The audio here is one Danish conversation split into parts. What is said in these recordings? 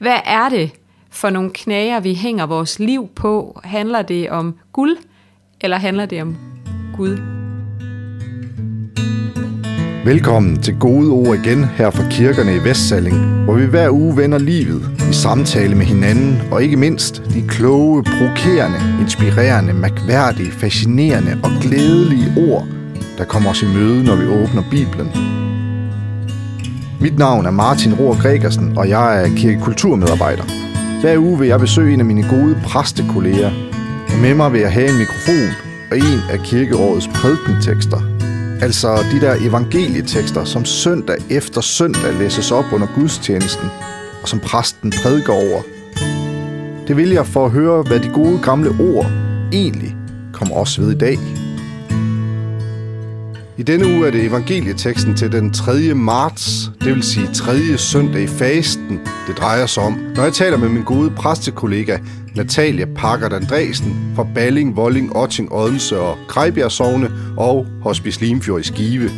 Hvad er det for nogle knager, vi hænger vores liv på? Handler det om guld, eller handler det om Gud? Velkommen til Gode Ord igen her fra kirkerne i Vestsalling, hvor vi hver uge vender livet i samtale med hinanden, og ikke mindst de kloge, provokerende, inspirerende, mærkværdige, fascinerende og glædelige ord, der kommer os i møde, når vi åbner Bibelen. Mit navn er Martin Rohr Gregersen, og jeg er kirkekulturmedarbejder. Hver uge vil jeg besøge en af mine gode præstekolleger, og med mig vil jeg have en mikrofon og en af kirkerådets prædikentekster. Altså de der evangelietekster, som søndag efter søndag læses op under gudstjenesten, og som præsten prædiker over. Det vil jeg for at høre, hvad de gode gamle ord egentlig kommer os ved i dag. I denne uge er det evangelieteksten til den 3. marts, det vil sige 3. søndag i fasten, det drejer sig om, når jeg taler med min gode præstekollega Natalia Packard Andresen fra Balling, Volling, Otting, Odense og Krejbjerg Sogne og Hospice Limfjord i Skive.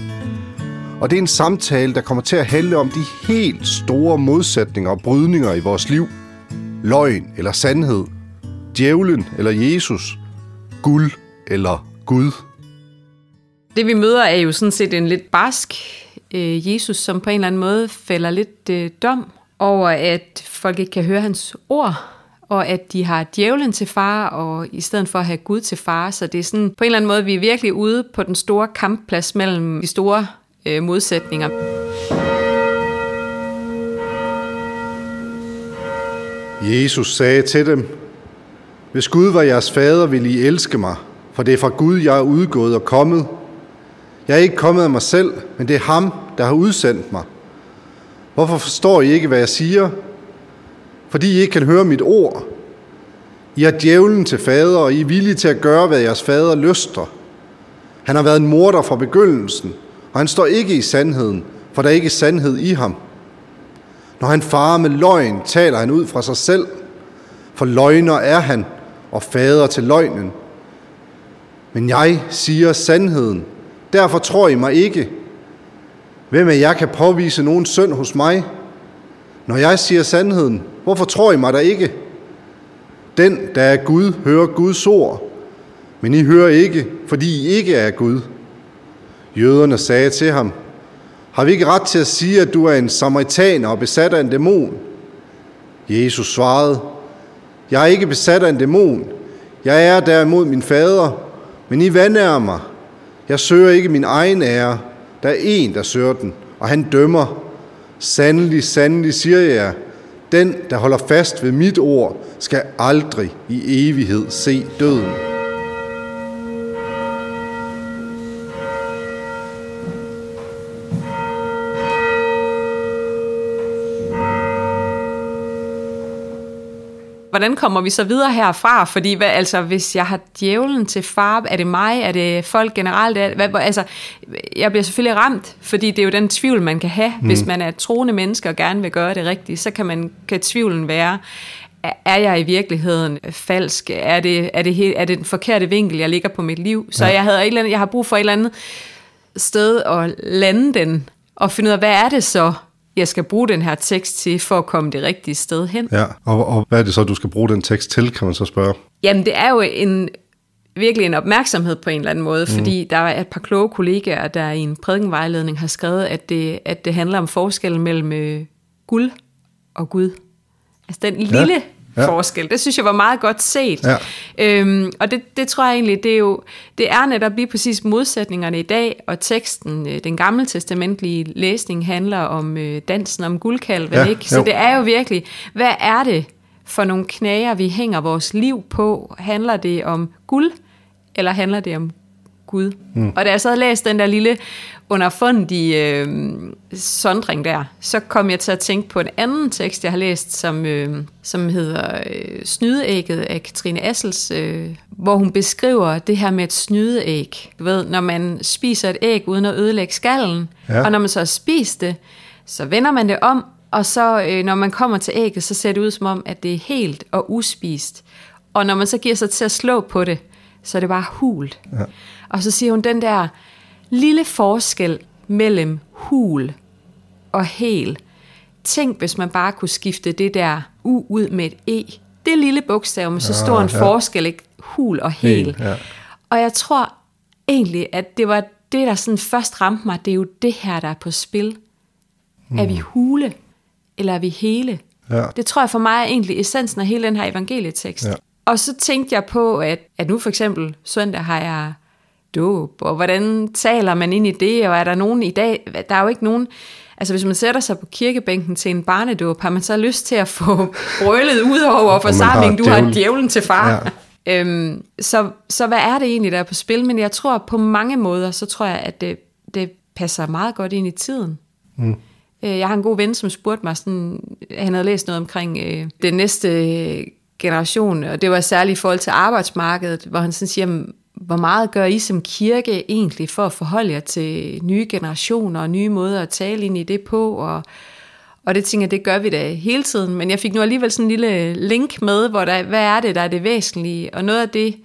Og det er en samtale, der kommer til at handle om de helt store modsætninger og brydninger i vores liv. Løgn eller sandhed. Djævlen eller Jesus. Guld eller Gud. Det vi møder er jo sådan set en lidt barsk øh, Jesus, som på en eller anden måde fælder lidt øh, dom over, at folk ikke kan høre hans ord, og at de har djævlen til far, og i stedet for at have Gud til far. Så det er sådan, på en eller anden måde, vi er virkelig ude på den store kampplads mellem de store øh, modsætninger. Jesus sagde til dem, Hvis Gud var jeres fader, ville I elske mig, for det er fra Gud, jeg er udgået og kommet. Jeg er ikke kommet af mig selv, men det er ham, der har udsendt mig. Hvorfor forstår I ikke, hvad jeg siger? Fordi I ikke kan høre mit ord. I har djævlen til fader, og I er villige til at gøre, hvad jeres fader lyster. Han har været en morder fra begyndelsen, og han står ikke i sandheden, for der er ikke sandhed i ham. Når han farer med løgn, taler han ud fra sig selv, for løgner er han, og fader til løgnen. Men jeg siger sandheden, derfor tror I mig ikke. Hvem af jer kan påvise nogen synd hos mig? Når jeg siger sandheden, hvorfor tror I mig der ikke? Den, der er Gud, hører Guds ord, men I hører ikke, fordi I ikke er Gud. Jøderne sagde til ham, har vi ikke ret til at sige, at du er en samaritaner og besat af en dæmon? Jesus svarede, jeg er ikke besat af en dæmon. Jeg er derimod min fader, men I vandærer mig. Jeg søger ikke min egen ære. Der er en, der søger den, og han dømmer. Sandelig, sandelig siger jeg, den, der holder fast ved mit ord, skal aldrig i evighed se døden. Hvordan kommer vi så videre herfra? Fordi hvad, altså, hvis jeg har djævlen til far, er det mig? Er det folk generelt? Er, hvad, altså, jeg bliver selvfølgelig ramt, fordi det er jo den tvivl, man kan have. Mm. Hvis man er et troende menneske og gerne vil gøre det rigtigt, så kan, man, kan tvivlen være, er jeg i virkeligheden falsk? Er det, er det, helt, er det den forkerte vinkel, jeg ligger på mit liv? Så ja. jeg, havde et eller andet, jeg har brug for et eller andet sted at lande den, og finde ud af, hvad er det så, jeg skal bruge den her tekst til, for at komme det rigtige sted hen. Ja, og, og hvad er det så, du skal bruge den tekst til, kan man så spørge? Jamen, det er jo en, virkelig en opmærksomhed på en eller anden måde, mm. fordi der er et par kloge kollegaer, der i en prædikenvejledning har skrevet, at det, at det handler om forskellen mellem øh, guld og Gud. Altså den lille ja ja. forskel. Det synes jeg var meget godt set. Ja. Øhm, og det, det tror jeg egentlig, det er jo det er netop lige præcis modsætningerne i dag, og teksten, øh, den gamle testamentlige læsning handler om øh, dansen om guldkalven, ja, ikke? Så jo. det er jo virkelig, hvad er det for nogle knager, vi hænger vores liv på? Handler det om guld, eller handler det om Gud? Mm. Og da jeg så havde læst den der lille underfundige øh, sondring der, så kom jeg til at tænke på en anden tekst, jeg har læst, som, øh, som hedder øh, Snydeægget af Katrine Assels, øh, hvor hun beskriver det her med et snydeæg. Du ved, når man spiser et æg uden at ødelægge skallen, ja. og når man så har spist det, så vender man det om, og så øh, når man kommer til ægget, så ser det ud som om, at det er helt og uspist. Og når man så giver sig til at slå på det, så det bare hult. Ja. Og så siger hun, den der lille forskel mellem hul og hel tænk, hvis man bare kunne skifte det der U ud med et E. Det lille bogstav med så Ja, stor en ja. forskel, ikke? Hul og hel. Hel, ja. Og jeg tror egentlig, at det var det, der sådan først ramte mig. Det er jo det her, der er på spil. Mm. Er vi hule, eller er vi hele? Ja. Det tror jeg for mig er egentlig essensen af hele den her evangelietekst. Ja. Og så tænkte jeg på, at, at nu for eksempel søndag har jeg dåb, og hvordan taler man ind i det, og er der nogen i dag, der er jo ikke nogen, altså hvis man sætter sig på kirkebænken til en barnedåb, har man så lyst til at få brølet ud over forsamlingen, du har djævlen. til far. Ja. Øhm, så, så hvad er det egentlig, der er på spil? Men jeg tror på mange måder, så tror jeg, at det, det passer meget godt ind i tiden. Mm. Jeg har en god ven, som spurgte mig, sådan, han havde læst noget omkring øh, den næste generation, og det var særligt i forhold til arbejdsmarkedet, hvor han sådan siger, hvor meget gør I som kirke egentlig for at forholde jer til nye generationer og nye måder at tale ind i det på, og, og det tænker jeg, det gør vi da hele tiden, men jeg fik nu alligevel sådan en lille link med, hvor der, hvad er det, der er det væsentlige, og noget af det,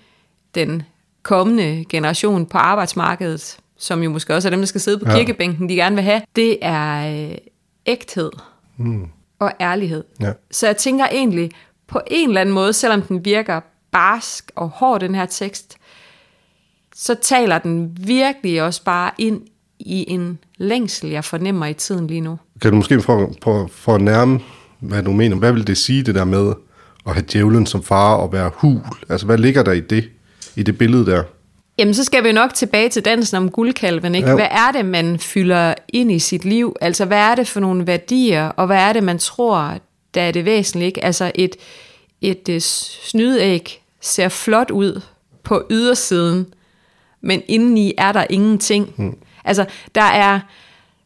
den kommende generation på arbejdsmarkedet, som jo måske også er dem, der skal sidde på Ja. kirkebænken, de gerne vil have, det er øh, ægthed mm. og ærlighed. Ja. Så jeg tænker egentlig, på en eller anden måde, selvom den virker barsk og hård, den her tekst, så taler den virkelig også bare ind i en længsel, jeg fornemmer i tiden lige nu. Kan du måske for, for at nærme, hvad du mener, hvad vil det sige, det der med at have djævlen som far og være hul? Altså, hvad ligger der i det, i det billede der? Jamen, så skal vi nok tilbage til dansen om guldkalven, ikke? Ja. Hvad er det, man fylder ind i sit liv? Altså, hvad er det for nogle værdier, og hvad er det, man tror, der er det væsentlige, ikke? Altså, et, et øh, snydeæg ser flot ud på ydersiden, men indeni er der ingenting. Mm. Altså, der er,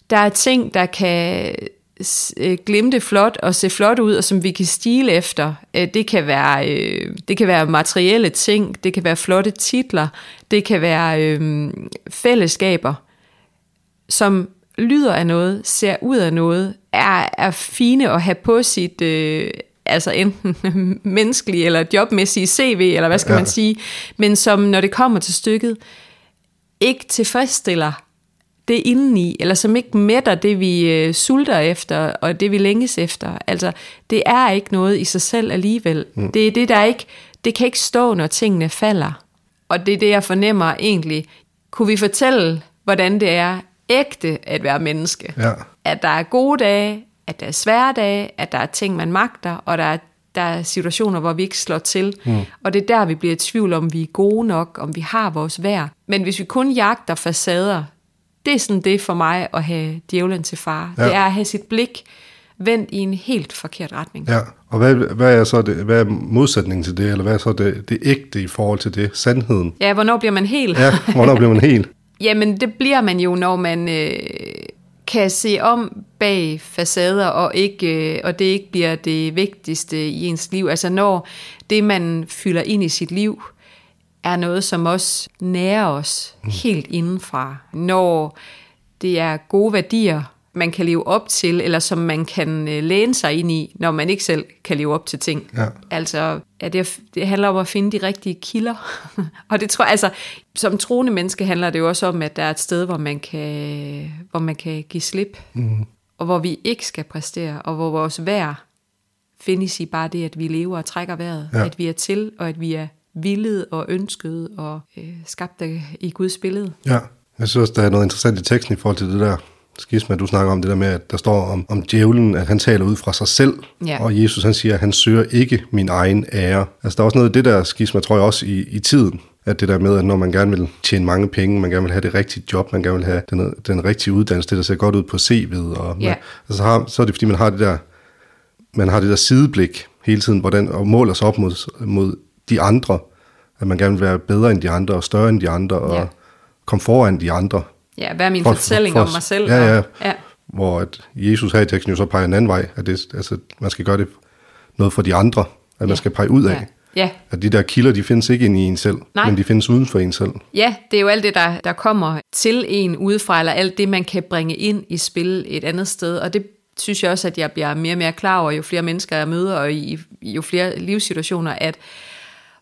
der er ting, der kan øh, glimte flot og se flot ud, og som vi kan stile efter. Øh, Det kan være, det kan være materielle ting, det kan være flotte titler, det kan være øh, fællesskaber, som lyder af noget, ser ud af noget, er, er fine at have på sit, øh, altså enten menneskelige eller jobmæssige CV, eller hvad skal Ja. man sige, men som når det kommer til stykket, ikke tilfredsstiller det indeni, eller som ikke mætter det, vi øh, sulter efter, og det, vi længes efter. Altså, det er ikke noget i sig selv alligevel. Mm. Det er det, der ikke, det kan ikke stå, når tingene falder. Og det er det, jeg fornemmer egentlig. Kunne vi fortælle, hvordan det er ægte at være menneske? Ja. At der er gode dage, at der er svære dage, at der er ting, man magter, og der er, der er situationer, hvor vi ikke slår til. Mm. Og det er der, vi bliver i tvivl om, vi er gode nok, om vi har vores værd. Men hvis vi kun jagter facader, det er sådan det for mig at have djævlen til far. Ja. Det er at have sit blik vendt i en helt forkert retning. Ja, og hvad, hvad er så det, hvad er modsætningen til det, eller hvad er så det, det ægte i forhold til det, sandheden? Ja, hvornår bliver man helt? Ja, hvornår bliver man helt? Jamen, det bliver man jo, når man øh, kan se om bag facader, og, ikke, øh, og det ikke bliver det vigtigste i ens liv. Altså når det, man fylder ind i sit liv, er noget, som også nærer os mm. helt indenfra. Når det er gode værdier, man kan leve op til, eller som man kan øh, læne sig ind i, når man ikke selv kan leve op til ting. Ja. Altså, ja, det, det handler om at finde de rigtige kilder. og det tror jeg, altså, som troende menneske handler det jo også om, at der er et sted, hvor man kan, hvor man kan give slip. Mm. Og hvor vi ikke skal præstere, og hvor vores værd findes i bare det, at vi lever og trækker vejret. Ja. At vi er til, og at vi er villet og ønsket og øh, skabt i Guds billede. Ja, jeg synes, der er noget interessant i teksten i forhold til det der skisma, du snakker om det der med, at der står om, om djævlen, at han taler ud fra sig selv, Ja. og Jesus han siger, at han søger ikke min egen ære. Altså der er også noget af det der skisma, tror jeg også i, i tiden, at det der med, at når man gerne vil tjene mange penge, man gerne vil have det rigtige job, man gerne vil have den, den rigtige uddannelse, det der ser godt ud på CV'et, og Ja. man, altså, har, så er det fordi, man har det der, man har det der sideblik hele tiden, hvordan, og måler sig op mod, mod de andre, at man gerne vil være bedre end de andre, og større end de andre, og Ja. komme foran de andre. Ja, hvad er min For- fortælling for- om mig selv? ja, ja. Og, ja. Hvor at Jesus her i teksten jo så peger en anden vej, at det, altså, man skal gøre det noget for de andre, at man Ja. skal pege ud af. Ja. Ja. At de der kilder, de findes ikke inde i en selv, Nej. men de findes uden for en selv. Ja, det er jo alt det, der, der kommer til en udefra, eller alt det, man kan bringe ind i spil et andet sted. Og det synes jeg også, at jeg bliver mere og mere klar over, jo flere mennesker jeg møder, og i, jo flere livssituationer, at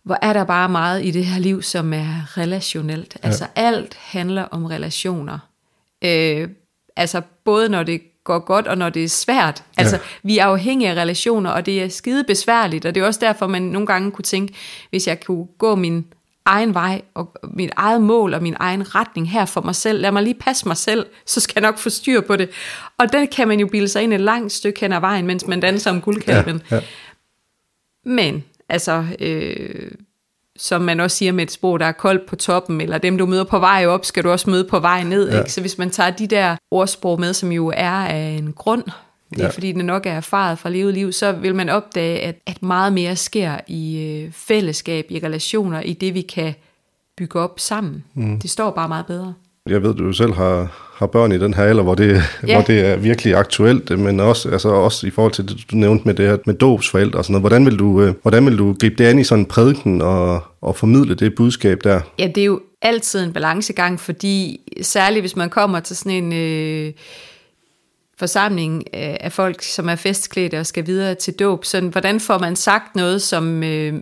hvor er der bare meget i det her liv, som er relationelt. Altså alt handler om relationer. Øh, altså både når det går godt, og når det er svært. Altså, vi er afhængige af relationer, og det er skide besværligt, og det er også derfor, man nogle gange kunne tænke, hvis jeg kunne gå min egen vej, og mit eget mål, og min egen retning her for mig selv, lad mig lige passe mig selv, så skal jeg nok få styr på det. Og der kan man jo bilde sig ind et langt stykke hen ad vejen, mens man danser om guldkalven. Ja, ja. Men, altså, øh, som man også siger med et sprog, der er koldt på toppen, eller dem, du møder på vej op, skal du også møde på vej ned. Ja. Ikke? Så hvis man tager de der ordsprog med, som jo er af en grund, det er Ja. fordi det nok er erfaret fra levet liv, så vil man opdage, at, at meget mere sker i øh, fællesskab, i relationer, i det vi kan bygge op sammen. Mm. Det står bare meget bedre. Jeg ved, du selv har, har børn i den her alder, hvor det, ja. Hvor det er virkelig aktuelt, men også, altså også i forhold til det, du nævnte med det her med dåbsforældre og sådan noget. Hvordan vil du, øh, hvordan vil du gribe det an i sådan en prædiken og, og formidle det budskab der? Ja, det er jo altid en balancegang, fordi særligt hvis man kommer til sådan en øh, forsamling øh, af folk, som er festklædte og skal videre til dåb, så hvordan får man sagt noget, som øh,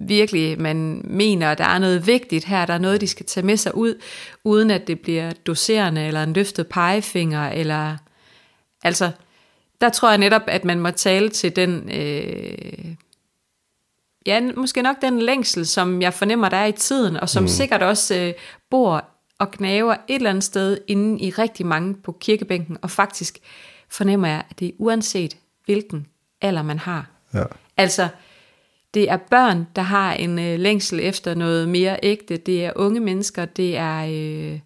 virkelig man mener, der er noget vigtigt her, der er noget, de skal tage med sig ud, uden at det bliver doserende eller en løftet pegefinger, eller altså, der tror jeg netop, at man må tale til den... Øh, ja, måske nok den længsel, som jeg fornemmer, der er i tiden, og som mm. sikkert også øh, bor og knaver et eller andet sted inde i rigtig mange på kirkebænken, og faktisk fornemmer jeg, at det er uanset hvilken alder man har. Ja. Altså, det er børn, der har en øh, længsel efter noget mere ægte. Det er unge mennesker, det er øh,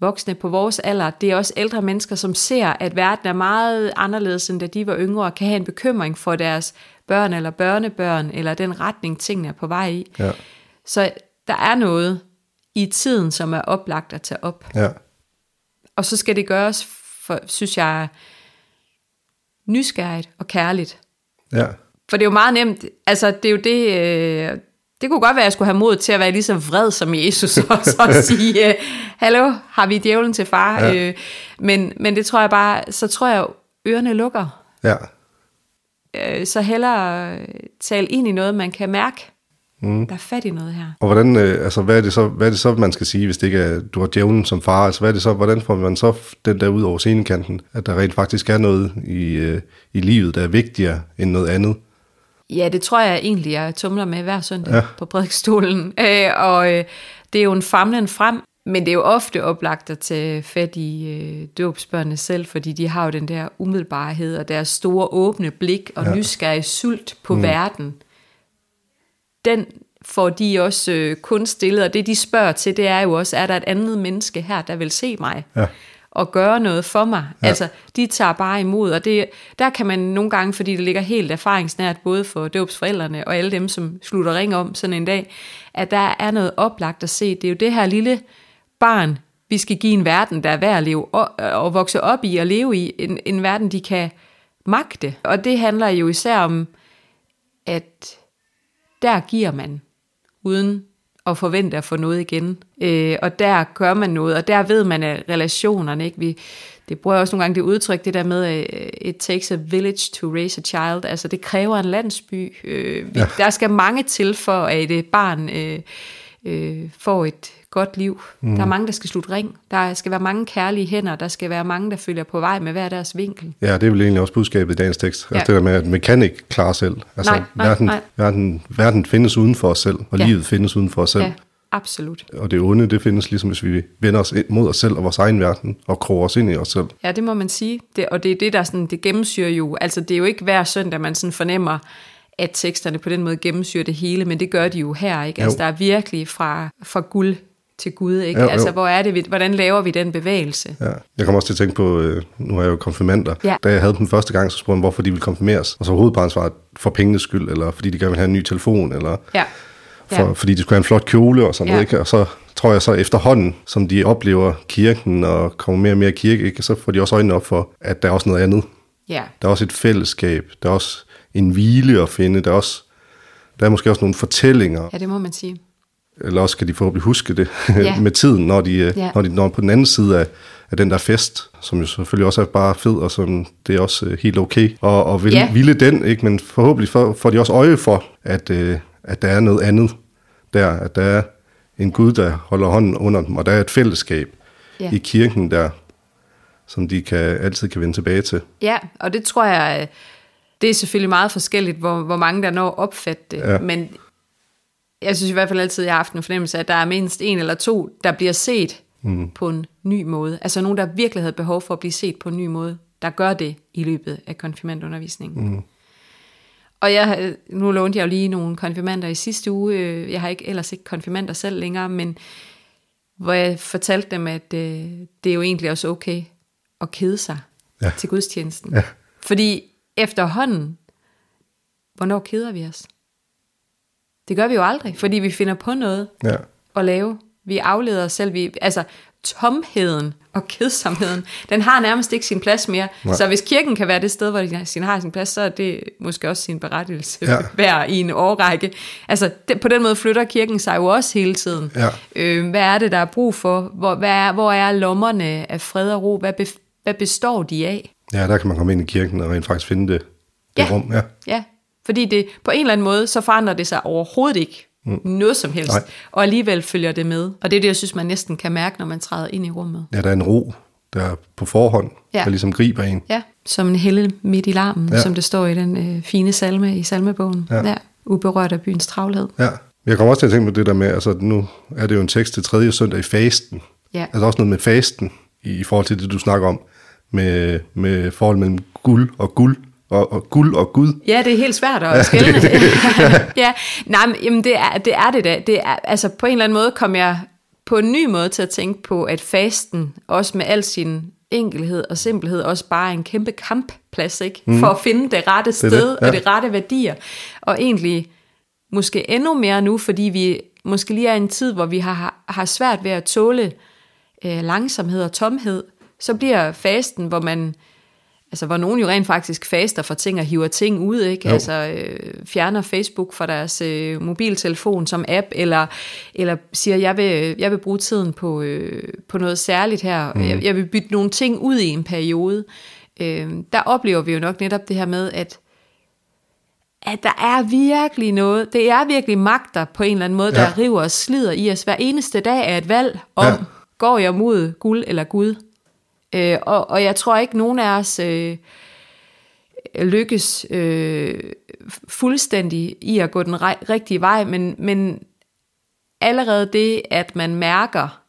voksne på vores alder. Det er også ældre mennesker, som ser, at verden er meget anderledes, end da de var yngre, og kan have en bekymring for deres børn eller børnebørn, eller den retning, tingene er på vej i. Ja. Så der er noget i tiden, som er oplagt at tage op. Ja. Og så skal det gøres, for, synes jeg, nysgerrigt og kærligt. Ja. For det er jo meget nemt, altså det er jo det, øh, det kunne godt være, at jeg skulle have mod til at være lige så vred som Jesus, og så sige, øh, hallo, har vi djævlen til far? Ja. Øh, men, men det tror jeg bare, så tror jeg, ørerne lukker. Ja. Øh, så hellere øh, tale ind i noget, man kan mærke. Mm. Der er fat i noget her. Og hvordan, øh, altså, hvad, er det så, hvad er det så, man skal sige, hvis det ikke er, du har djævlen som far? Altså, hvad er det så, hvordan får man så den der ud over scenekanten, at der rent faktisk er noget i, øh, i livet, der er vigtigere end noget andet? Ja, det tror jeg egentlig, jeg tumler med hver søndag Ja. på prædikstolen. Øh, og øh, det er jo en famlen frem, men det er jo ofte oplagt at tage fat i øh, dåbsbørnene selv, fordi de har jo den der umiddelbarhed og deres store åbne blik og ja. nysgerrige sult på mm. verden. Den får de også øh, kun stillet, og det de spørger til, det er jo også, er der et andet menneske her, der vil se mig? Ja. Og gøre noget for mig. Ja. Altså, de tager bare imod, og det, der kan man nogle gange, fordi det ligger helt erfaringsnært, både for dåbsforældrene og alle dem, som slutter ring om sådan en dag, at der er noget oplagt at se. Det er jo det her lille barn, vi skal give en verden, der er værd at leve og, og vokse op i og leve i, en, en verden, de kan magte. Og det handler jo især om, at der giver man, uden at forvente at få noget igen. Øh, og der gør man noget, og der ved man af relationerne. Ikke? Vi, det bruger jeg også nogle gange det udtryk, det der med, at it takes a village to raise a child. Altså det kræver en landsby. Øh, vi, ja. Der skal mange til for, at et barn øh, øh, får et godt liv. Mm. Der er mange, der skal slutte ring. Der skal være mange kærlige hænder. Der skal være mange, der følger på vej med hver deres vinkel. Ja, det er vel egentlig også budskabet i dagens tekst. Ja. Ja. Altså det der med, at man kan ikke klare selv. Altså, Nej, nej, verden, nej. Verden, verden findes uden for os selv, og Ja. livet findes uden for os selv. Ja, absolut. Og det onde, det findes ligesom, hvis vi vender os ind mod os selv og vores egen verden, og kroger os ind i os selv. Ja, det må man sige. Det, og det er det, der sådan, det gennemsyrer jo. Altså, det er jo ikke hver søndag, man sådan fornemmer, at teksterne på den måde gennemsyrer det hele, men det gør de jo her, ikke? Altså, Jo. der er virkelig fra, fra guld til Gud, ikke? Jo, jo. Altså, hvor er det, vi- hvordan laver vi den bevægelse? Ja. Jeg kommer også til at tænke på, øh, nu er jeg jo konfirmander. Ja. Da jeg havde dem første gang, så spurgte jeg, hvorfor de ville konfirmeres. Og så hovedparten svarede, for pengenes skyld, eller fordi de gerne vil have en ny telefon, eller Ja. for, Ja. fordi de skulle have en flot kjole og sådan Ja. noget. Ikke? Og så tror jeg så efterhånden, som de oplever kirken og kommer mere og mere i kirke, ikke? så får de også øjnene op for, at der er også noget andet. ja. Der er også et fællesskab. Der er også en hvile at finde. Der er, også, der er måske også nogle fortællinger. Ja, det må man sige. Eller også kan de forhåbentlig huske det Ja. med tiden, når de, øh, Ja. når de når på den anden side af, af den der fest, som jo selvfølgelig også er bare fed, og som det er også øh, helt okay. Og, og vil, Ja. ville den, ikke? men forhåbentlig får, får de også øje for, at, øh, at der er noget andet der, at der er en Gud, der holder hånden under dem, og der er et fællesskab Ja. i kirken der, som de kan, altid kan vende tilbage til. Ja, og det tror jeg, det er selvfølgelig meget forskelligt, hvor, hvor mange der når at opfatte det. Ja. Men jeg synes i hvert fald altid, at jeg har haft en fornemmelse af, at der er mindst en eller to, der bliver set mm. på en ny måde. Altså nogen, der virkelig havde behov for at blive set på en ny måde, der gør det i løbet af konfirmandundervisningen. Mm. Og jeg, nu lånte jeg jo lige nogle konfirmander i sidste uge. Jeg har ikke ellers ikke konfirmander selv længere, men hvor jeg fortalte dem, at øh, det er jo egentlig også okay at kede sig ja. til gudstjenesten. Ja. Fordi efterhånden, hvornår keder vi os? Det gør vi jo aldrig, fordi vi finder på noget Ja. at lave. Vi afleder os selv. Vi, altså, tomheden og kedsomheden, den har nærmest ikke sin plads mere. Nej. Så hvis kirken kan være det sted, hvor den har sin plads, så er det måske også sin berettigelse Ja. værd i en årrække. Altså, det, på den måde flytter kirken sig jo også hele tiden. Ja. Øh, hvad er det, der er brug for? Hvor, hvad er, hvor er lommerne af fred og ro? Hvad, be, hvad består de af? ja, der kan man komme ind i kirken og rent faktisk finde det, det Ja. rum. Ja. Ja, fordi det på en eller anden måde, så forandrer det sig overhovedet ikke mm. noget som helst. Nej. Og alligevel følger det med. Og det er det, jeg synes, man næsten kan mærke, når man træder ind i rummet. ja, der er en ro, der på forhånd, Ja. der ligesom griber en. Ja, som en helle midt i larmen, Ja. som det står i den øh, fine salme i salmebogen. Ja. Ja. Uberørt af byens travlhed. Ja. Jeg kommer også til at tænke på det der med, altså nu er det jo en tekst til tredje søndag i fasten. Ja. Altså også noget med fasten, i, i forhold til det, du snakker om, med, med forhold mellem guld og guld, og, og guld og Gud. Ja, det er helt svært at skille. ja, nej, men jamen, det er det, er det da. Det er, altså, på en eller anden måde kom jeg på en ny måde til at tænke på, at fasten, også med al sin enkelhed og simpelhed, også bare er en kæmpe kampplads, ikke? For at finde det rette sted det, ja. og det rette værdier. Og egentlig måske endnu mere nu, fordi vi måske lige er i en tid, hvor vi har, har svært ved at tåle øh, langsomhed og tomhed, så bliver fasten, hvor man Altså, hvor nogen jo rent faktisk faster for ting og hiver ting ud, ikke? Jo. Altså, øh, fjerner Facebook fra deres øh, mobiltelefon som app, eller, eller siger, jeg vil, jeg vil bruge tiden på, øh, på noget særligt her. Mm. Jeg, jeg vil bytte nogle ting ud i en periode. Øh, der oplever vi jo nok netop det her med, at at der er virkelig noget, det er virkelig magter på en eller anden måde, der Ja. river og slider i os. Hver eneste dag er et valg om, ja. går jeg mod guld eller Gud? Øh, og, og jeg tror ikke, nogen af os øh, lykkes øh, fuldstændig i at gå den rej- rigtige vej, men, men allerede det, at man mærker,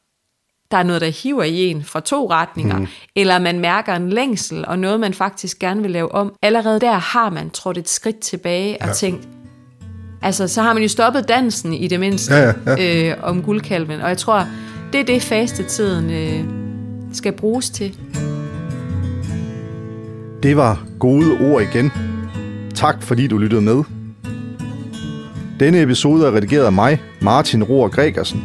der er noget, der hiver i en fra to retninger, mm. eller man mærker en længsel, og noget, man faktisk gerne vil lave om, allerede der har man trådt et skridt tilbage og Ja. tænkt, altså så har man jo stoppet dansen i det mindste Ja, ja, Øh, om guldkalven, og jeg tror, det er det fastetiden øh, skal bruges til. Det var gode ord igen. Tak fordi du lyttede med. Denne episode er redigeret af mig, Martin Rohr Gregersen.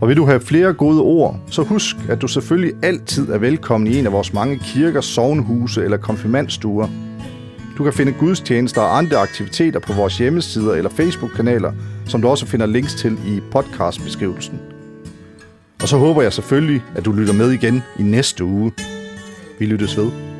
Og vil du have flere gode ord, så husk, at du selvfølgelig altid er velkommen i en af vores mange kirker, sovnhuse eller konfirmandstuer. Du kan finde gudstjenester og andre aktiviteter på vores hjemmesider eller Facebook-kanaler, som du også finder links til i podcastbeskrivelsen. Og så håber jeg selvfølgelig, at du lytter med igen i næste uge. Vi lyttes ved.